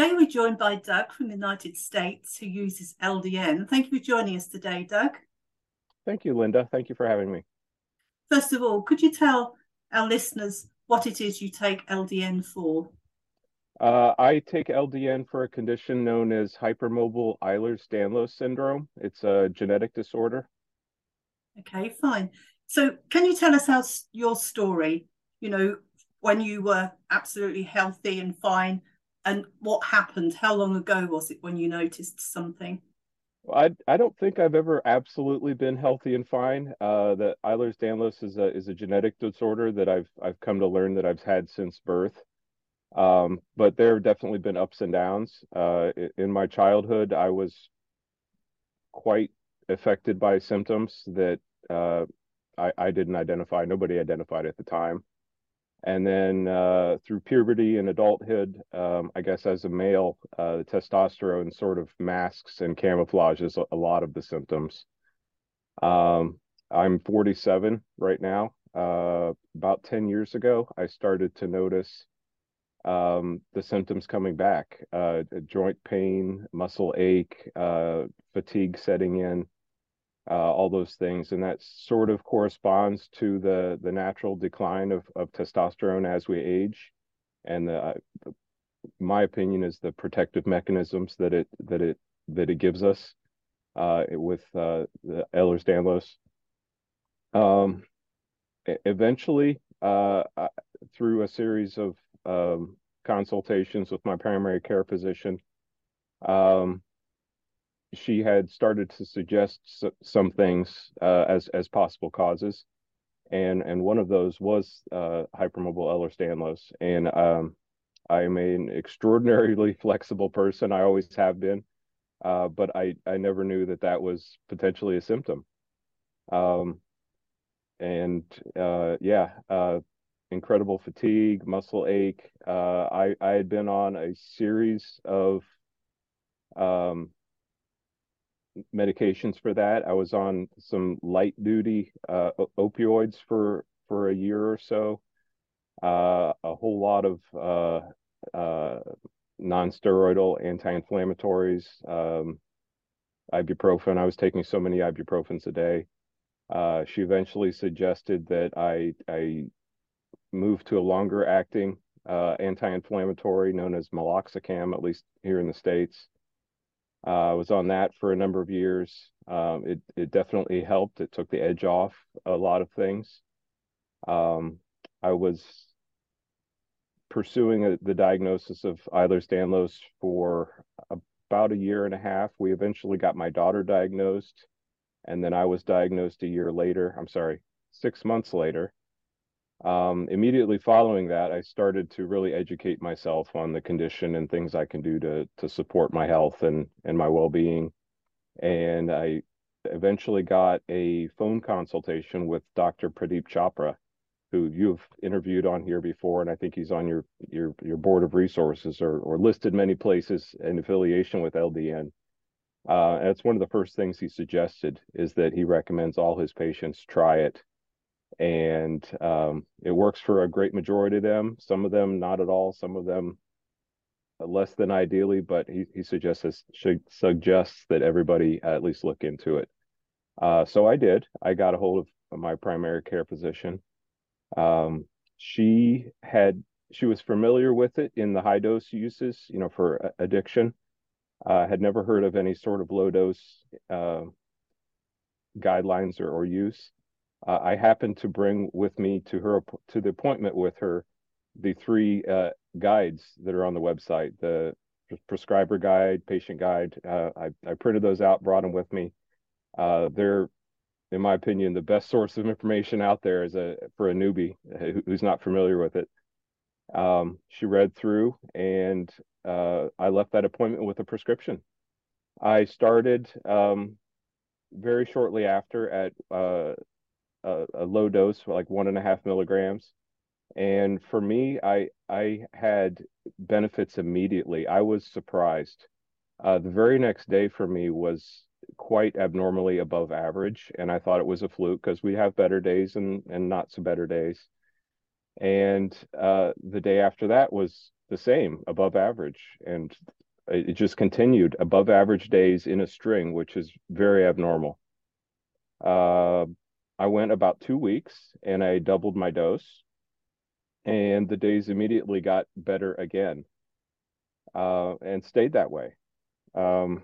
Today we're joined by Doug from the United States who uses LDN. Thank you for joining us today, Doug. Thank you, Linda. Thank you for having me. First of all, could you tell our listeners what it is you take LDN for? Uh, I take LDN for a condition known as hypermobile Ehlers-Danlos syndrome. It's a genetic disorder. Okay, fine. So, can you tell us how your story? You know, when you were absolutely healthy and fine, and what happened? How long ago was it when you noticed something? I I don't think I've ever absolutely been healthy and fine. Uh, the Ehlers-Danlos is a is a genetic disorder that I've I've come to learn that I've had since birth. Um, but there have definitely been ups and downs. Uh, in my childhood, I was quite affected by symptoms that uh, I, I didn't identify. Nobody identified at the time and then uh, through puberty and adulthood, um, I guess as a male, uh, the testosterone sort of masks and camouflages a, lot of the symptoms. Um, I'm 47 right now. Uh, about 10 years ago, I started to notice um, the symptoms coming back: uh, joint pain, muscle ache, uh, fatigue setting in uh, all those things, and that sort of corresponds to the the natural decline of of testosterone as we age, and the, uh, my opinion is the protective mechanisms that it that it that it gives us uh, with uh, the Ehlers-Danlos. Um, eventually, uh, through a series of um, consultations with my primary care physician, um, she had started to suggest some things uh, as as possible causes, and and one of those was uh, hypermobile Ehlers-Danlos. And um, I'm an extraordinarily flexible person. I always have been, uh, but I I never knew that that was potentially a symptom. Um, and uh, yeah, uh, incredible fatigue, muscle ache. Uh, I I had been on a series of um, medications for that. I was on some light duty uh, opioids for for a year or so. Uh, a whole lot of uh, uh non-steroidal anti-inflammatories, um, ibuprofen. I was taking so many ibuprofens a day. Uh, she eventually suggested that I I move to a longer acting uh, anti-inflammatory known as meloxicam, at least here in the states. I uh, was on that for a number of years. Um, it it definitely helped. It took the edge off a lot of things. Um, I was pursuing a, the diagnosis of Ehlers-Danlos for about a year and a half. We eventually got my daughter diagnosed, and then I was diagnosed a year later. I'm sorry, six months later um, immediately following that, I started to really educate myself on the condition and things I can do to to support my health and and my well being. And I eventually got a phone consultation with Dr. Pradeep Chopra, who you've interviewed on here before, and I think he's on your your your board of resources or or listed many places in affiliation with LDN. Uh, and it's one of the first things he suggested is that he recommends all his patients try it and um, it works for a great majority of them. Some of them not at all. Some of them less than ideally, but he he suggests suggests that everybody at least look into it. Uh, so I did. I got a hold of my primary care physician. Um, she had she was familiar with it in the high dose uses, you know, for addiction. Uh, had never heard of any sort of low dose uh, guidelines or, or use uh, I happened to bring with me to her to the appointment with her the three uh, guides that are on the website the prescriber guide patient guide. Uh, I, I, printed those out brought them with me. Uh, they're in my opinion the best source of information out there is a for a newbie who's not familiar with it. Um, she read through, and uh, I left that appointment with a prescription. I started um, very shortly after at uh, a, a, low dose, like one and a half milligrams. And for me, I I had benefits immediately. I was surprised. Uh, the very next day for me was quite abnormally above average, and I thought it was a fluke because we have better days and and not so better days. And uh, the day after that was the same, above average, and it just continued above average days in a string, which is very abnormal. Uh, I went about two weeks and I doubled my dose, and the days immediately got better again, uh, and stayed that way. Um,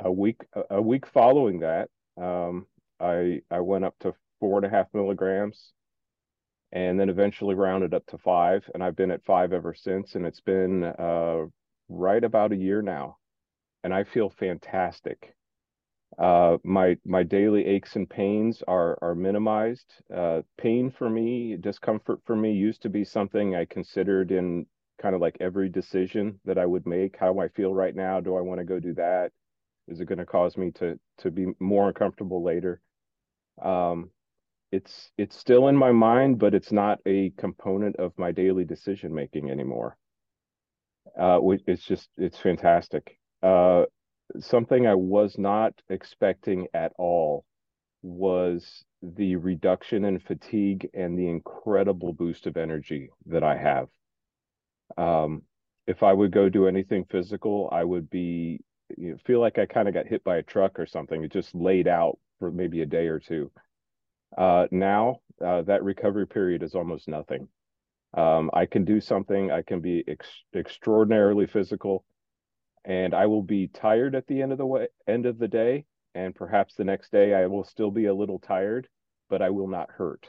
a week a week following that, um, I I went up to four and a half milligrams, and then eventually rounded up to five, and I've been at five ever since, and it's been uh, right about a year now, and I feel fantastic. Uh, my my daily aches and pains are are minimized. Uh, pain for me, discomfort for me, used to be something I considered in kind of like every decision that I would make. How I feel right now? Do I want to go do that? Is it going to cause me to to be more uncomfortable later? Um, it's it's still in my mind, but it's not a component of my daily decision making anymore. Uh, it's just it's fantastic. Uh, something I was not expecting at all was the reduction in fatigue and the incredible boost of energy that I have. Um, if I would go do anything physical, I would be you know, feel like I kind of got hit by a truck or something. It just laid out for maybe a day or two. Uh, now uh, that recovery period is almost nothing. Um, I can do something. I can be ex- extraordinarily physical, and I will be tired at the end of the way, end of the day, and perhaps the next day I will still be a little tired, but I will not hurt.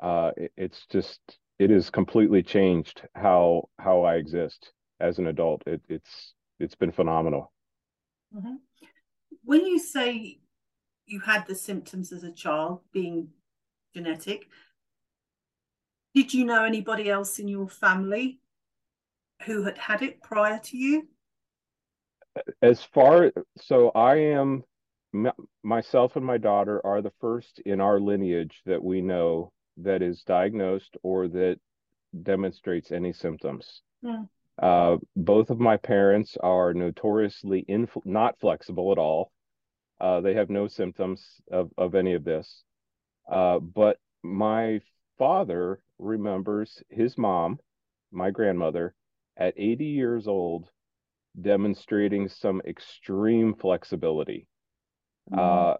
Uh, it, it's just it has completely changed how how I exist as an adult. It, it's it's been phenomenal. Mm-hmm. When you say you had the symptoms as a child, being genetic, did you know anybody else in your family who had had it prior to you? As far so, I am myself and my daughter are the first in our lineage that we know that is diagnosed or that demonstrates any symptoms. Mm. Uh, both of my parents are notoriously inf- not flexible at all. Uh, they have no symptoms of, of any of this. Uh, but my father remembers his mom, my grandmother, at 80 years old, demonstrating some extreme flexibility. Mm.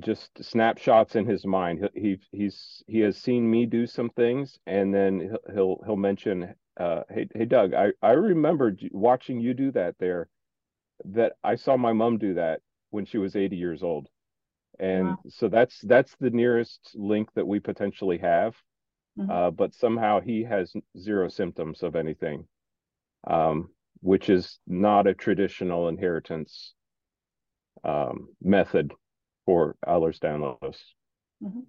just snapshots in his mind. He, he he's he has seen me do some things, and then he'll he'll, he'll mention uh, hey, hey, Doug, I, I remembered watching you do that there, that I saw my mom do that when she was 80 years old. And wow. so that's, that's the nearest link that we potentially have. Mm-hmm. Uh, but somehow he has zero symptoms of anything, um, which is not a traditional inheritance um, method for Ehlers-Danlos. Mm-hmm.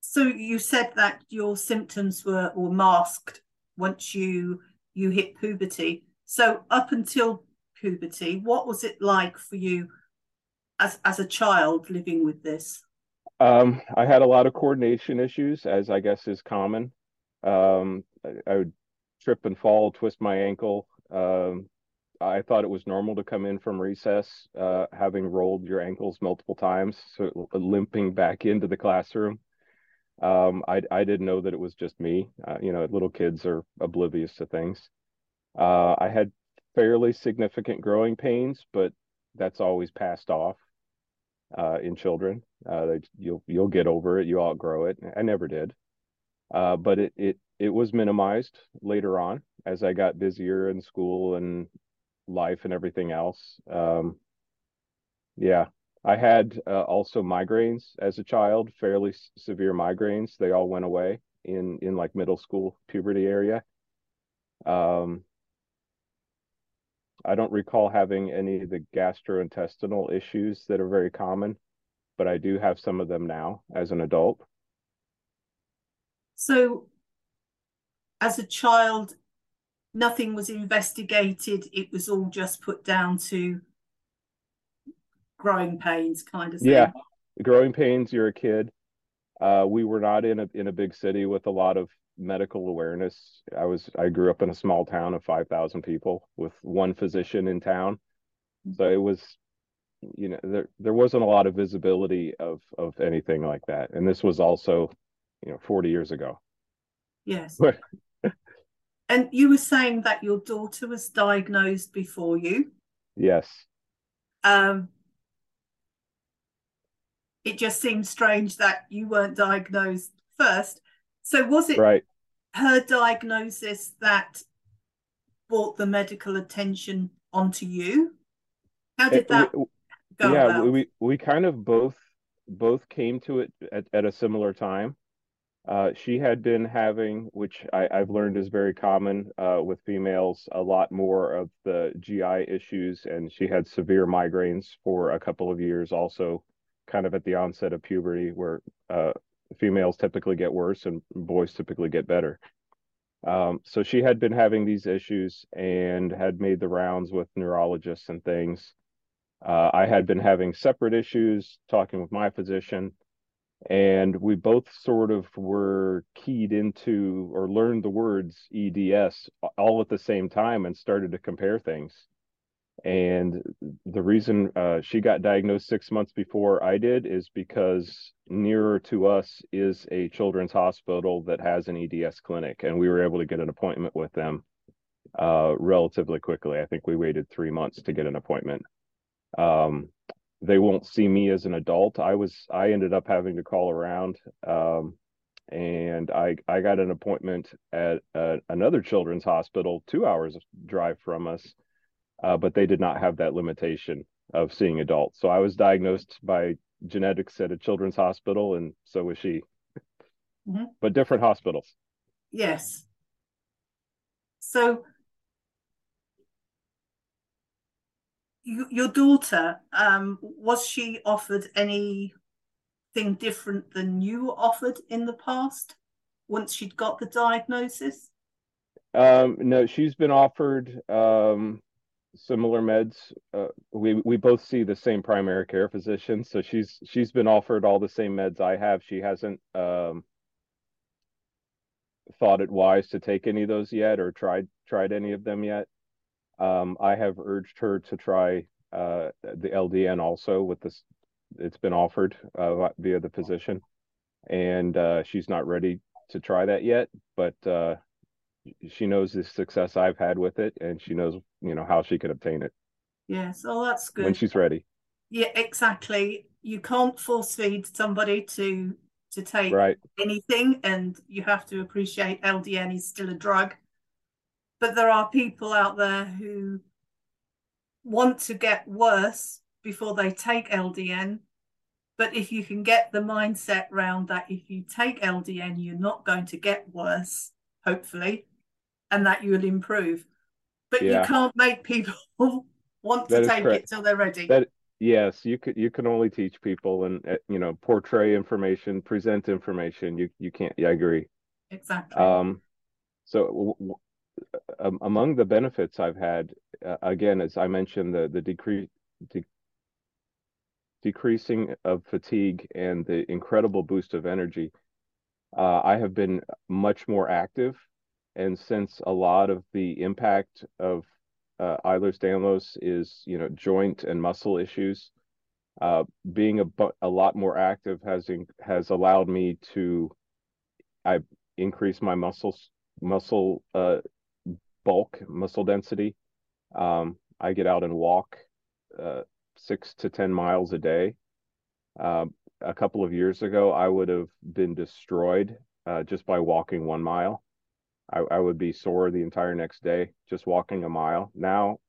So you said that your symptoms were were masked once you you hit puberty. So up until puberty, what was it like for you as as a child living with this? Um, I had a lot of coordination issues, as I guess is common. Um, I, I, would trip and fall, twist my ankle. Um, I thought it was normal to come in from recess, uh, having rolled your ankles multiple times, so limping back into the classroom. Um, I I didn't know that it was just me. Uh, you know, little kids are oblivious to things. Uh, I had fairly significant growing pains, but that's always passed off uh, in children. Uh, you'll you'll get over it. You outgrow it. I never did, uh, but it it it was minimized later on as I got busier in school and life and everything else. Um, yeah, I had uh, also migraines as a child, fairly s- severe migraines. They all went away in in like middle school puberty area. Um, I don't recall having any of the gastrointestinal issues that are very common, but I do have some of them now as an adult. So, as a child, nothing was investigated. It was all just put down to growing pains, kind of thing. Yeah, growing pains. You're a kid. Uh, we were not in a in a big city with a lot of medical awareness. I was I grew up in a small town of five thousand people with one physician in town, so it was, you know, there there wasn't a lot of visibility of of anything like that. And this was also, you know, forty years ago. Yes. and you were saying that your daughter was diagnosed before you. Yes. Um, it just seems strange that you weren't diagnosed first. So was it right. her diagnosis that brought the medical attention onto you? How did that we, go yeah, about? we we kind of both both came to it at, at a similar time. Uh, she had been having, which I, have learned is very common uh, with females, a lot more of the GI issues, and she had severe migraines for a couple of years. Also, kind of at the onset of puberty, where uh, females typically get worse and boys typically get better. Um, so she had been having these issues and had made the rounds with neurologists and things. Uh, I had been having separate issues, talking with my physician, and we both sort of were keyed into or learned the words EDS all at the same time and started to compare things. And the reason uh, she got diagnosed six months before I did is because nearer to us is a children's hospital that has an EDS clinic, and we were able to get an appointment with them uh, relatively quickly. I think we waited three months to get an appointment. Um, they won't see me as an adult. I was I ended up having to call around, um, and I I got an appointment at uh, another children's hospital two hours drive from us uh, but they did not have that limitation of seeing adults. So I was diagnosed by genetics at a children's hospital, and so was she, mm-hmm. but different hospitals. Yes. So your daughter, um, was she offered anything different than you offered in the past once she'd got the diagnosis? Um, no, she's been offered um, similar meds. Uh, we we both see the same primary care physician, so she's she's been offered all the same meds I have. She hasn't um, thought it wise to take any of those yet, or tried tried any of them yet. Um, I have urged her to try uh, the LDN also with this. It's been offered uh, via the physician, and uh, she's not ready to try that yet. But uh, she knows the success I've had with it, and she knows you know how she can obtain it. Yes, oh, that's good. When she's ready. Yeah, exactly. You can't force feed somebody to to take right. anything, and you have to appreciate LDN is still a drug. But there are people out there who want to get worse before they take LDN. But if you can get the mindset round that if you take LDN, you're not going to get worse, hopefully, and that you'll improve. But yeah. you can't make people want to take correct. it till they're ready. That yes, you could you can only teach people and uh, you know portray information, present information. You you can't. Yeah, I agree. Exactly. Um, so um, among the benefits I've had, uh, again, as I mentioned, the the decrease. De- decreasing of fatigue and the incredible boost of energy uh, I have been much more active and since a lot of the impact of uh, Ehlers-Danlos is, you know, joint and muscle issues, uh, being a, a lot more active has has allowed me to I increase my muscles muscle uh, bulk, muscle density. Um, I get out and walk uh, six to ten miles a day. Um, a couple of years ago, I would have been destroyed uh, just by walking one mile. I, I would be sore the entire next day just walking a mile. Now,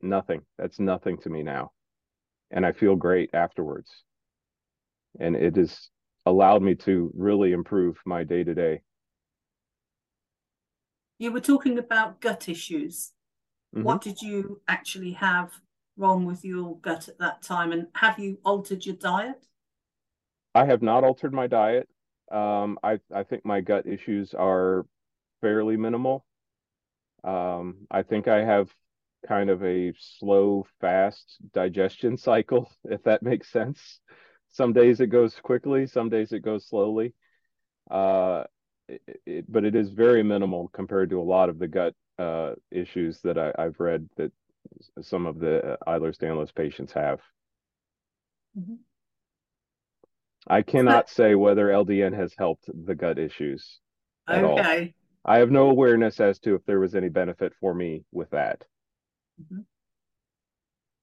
nothing. That's nothing to me now. And I feel great afterwards. And it has allowed me to really improve my day to day. You were talking about gut issues. Mm-hmm. What did you actually have wrong with your gut at that time? And have you altered your diet? I have not altered my diet. Um, I I think my gut issues are fairly minimal. Um, I think I have kind of a slow, fast digestion cycle, if that makes sense. Some days it goes quickly, some days it goes slowly. Uh, it, it, but it is very minimal compared to a lot of the gut uh, issues that I, have read that some of the Ehlers-Danlos patients have. Mm-hmm. I cannot say whether LDN has helped the gut issues at okay. all. I have no awareness as to if there was any benefit for me with that. Mm-hmm.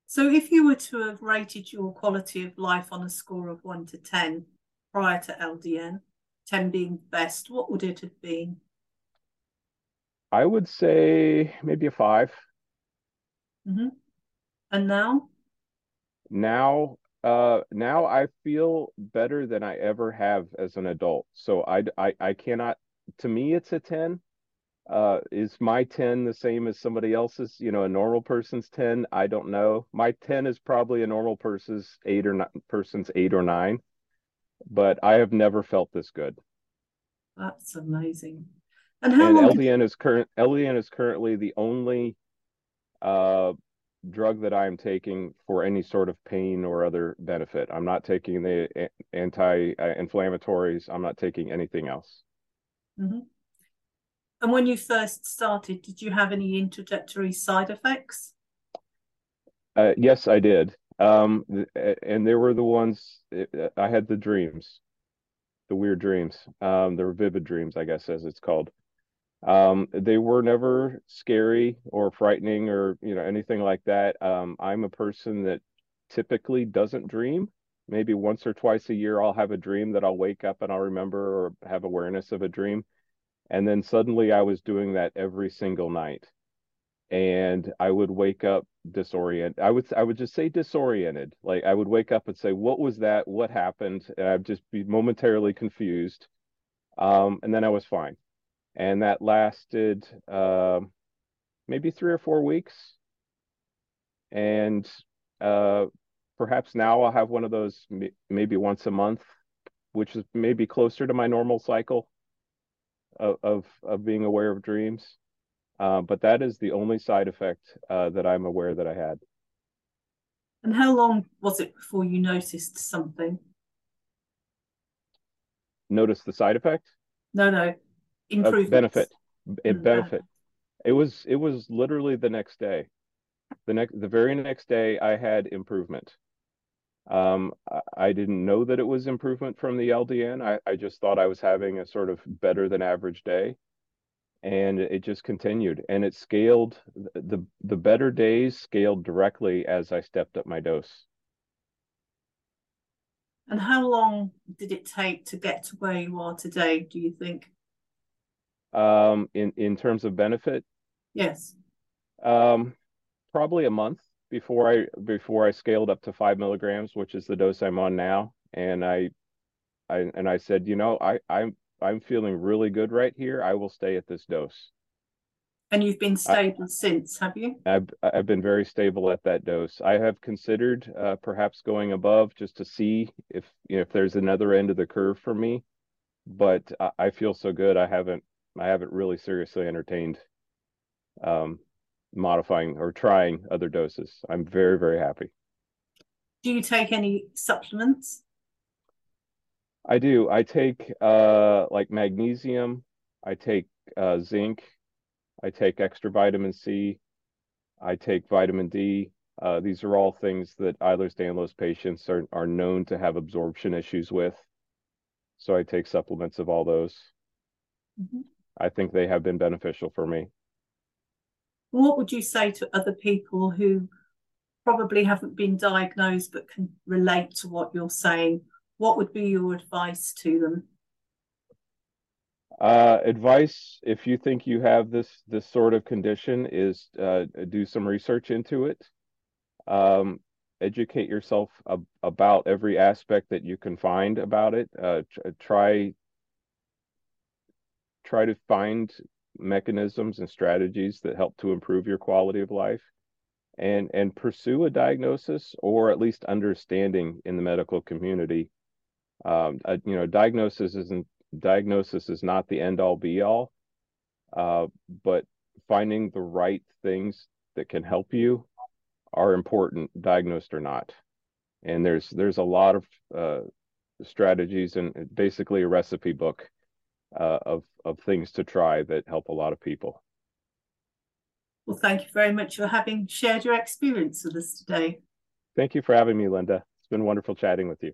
So, if you were to have rated your quality of life on a score of one to 10 prior to LDN, 10 being best, what would it have been? I would say maybe a 5 mm-hmm. And now? Now, uh, now I feel better than I ever have as an adult. So I, I, I cannot. To me, it's a 10 uh is my 10 the same as somebody else's you know a normal person's 10 i don't know my 10 is probably a normal person's 8 or 9 person's 8 or 9 but i have never felt this good that's amazing and how and ldn is current ldn is currently the only uh drug that i am taking for any sort of pain or other benefit i'm not taking the anti-inflammatories i'm not taking anything else mm-hmm. And when you first started, did you have any introductory side effects? Uh, yes, I did. Um, and there were the ones I had the dreams, the weird dreams. Um, the vivid dreams, I guess, as it's called. Um, they were never scary or frightening or you know anything like that. Um, I'm a person that typically doesn't dream. Maybe once or twice a year, I'll have a dream that I'll wake up and I'll remember or have awareness of a dream and then suddenly I was doing that every single night. And I would wake up disoriented. I would I would just say disoriented. Like I would wake up and say, "What was that? What happened?" And I'd just be momentarily confused. Um, and then I was fine. And that lasted uh, maybe three or four weeks. And uh, perhaps now I'll have one of those maybe once a month, which is maybe closer to my normal cycle of of, of being aware of dreams. Uh, but that is the only side effect uh, that I'm aware that I had. And how long was it before you noticed something? Notice the side effect? No, no, improvement. benefit. It mm, benefit. It was it was literally the next day. The next the very next day I had improvement. Um, I didn't know that it was improvement from the LDN. I, I just thought I was having a sort of better than average day. And it just continued and it scaled the the better days scaled directly as I stepped up my dose. And how long did it take to get to where you are today, do you think? Um, in, in terms of benefit? Yes. Um, probably a month before I before I scaled up to five milligrams, which is the dose I'm on now, and I, I and I said, you know, I I'm I'm feeling really good right here. I will stay at this dose. And you've been stable I, since, have you? I've I've been very stable at that dose. I have considered uh, perhaps going above just to see if you know, if there's another end of the curve for me, but I, I feel so good. I haven't I haven't really seriously entertained um, modifying or trying other doses. I'm very, very happy. Do you take any supplements? I do. I take uh, like magnesium. I take uh, zinc. I take extra vitamin C. I take vitamin D. Uh, these are all things that Ehlers-Danlos patients are, are known to have absorption issues with. So I take supplements of all those. Mm-hmm. I think they have been beneficial for me. What would you say to other people who probably haven't been diagnosed but can relate to what you're saying? What would be your advice to them? Uh, advice, if you think you have this this sort of condition, is uh, do some research into it. Um, educate yourself ab- about every aspect that you can find about it. Uh, try try to find mechanisms and strategies that help to improve your quality of life and and pursue a diagnosis or at least understanding in the medical community um, a, you know diagnosis isn't diagnosis is not the end all be all uh, but finding the right things that can help you are important, diagnosed or not. And there's there's a lot of uh, strategies and basically a recipe book uh, of of things to try that help a lot of people. Well, thank you very much for having shared your experience with us today. Thank you for having me, Linda. It's been wonderful chatting with you.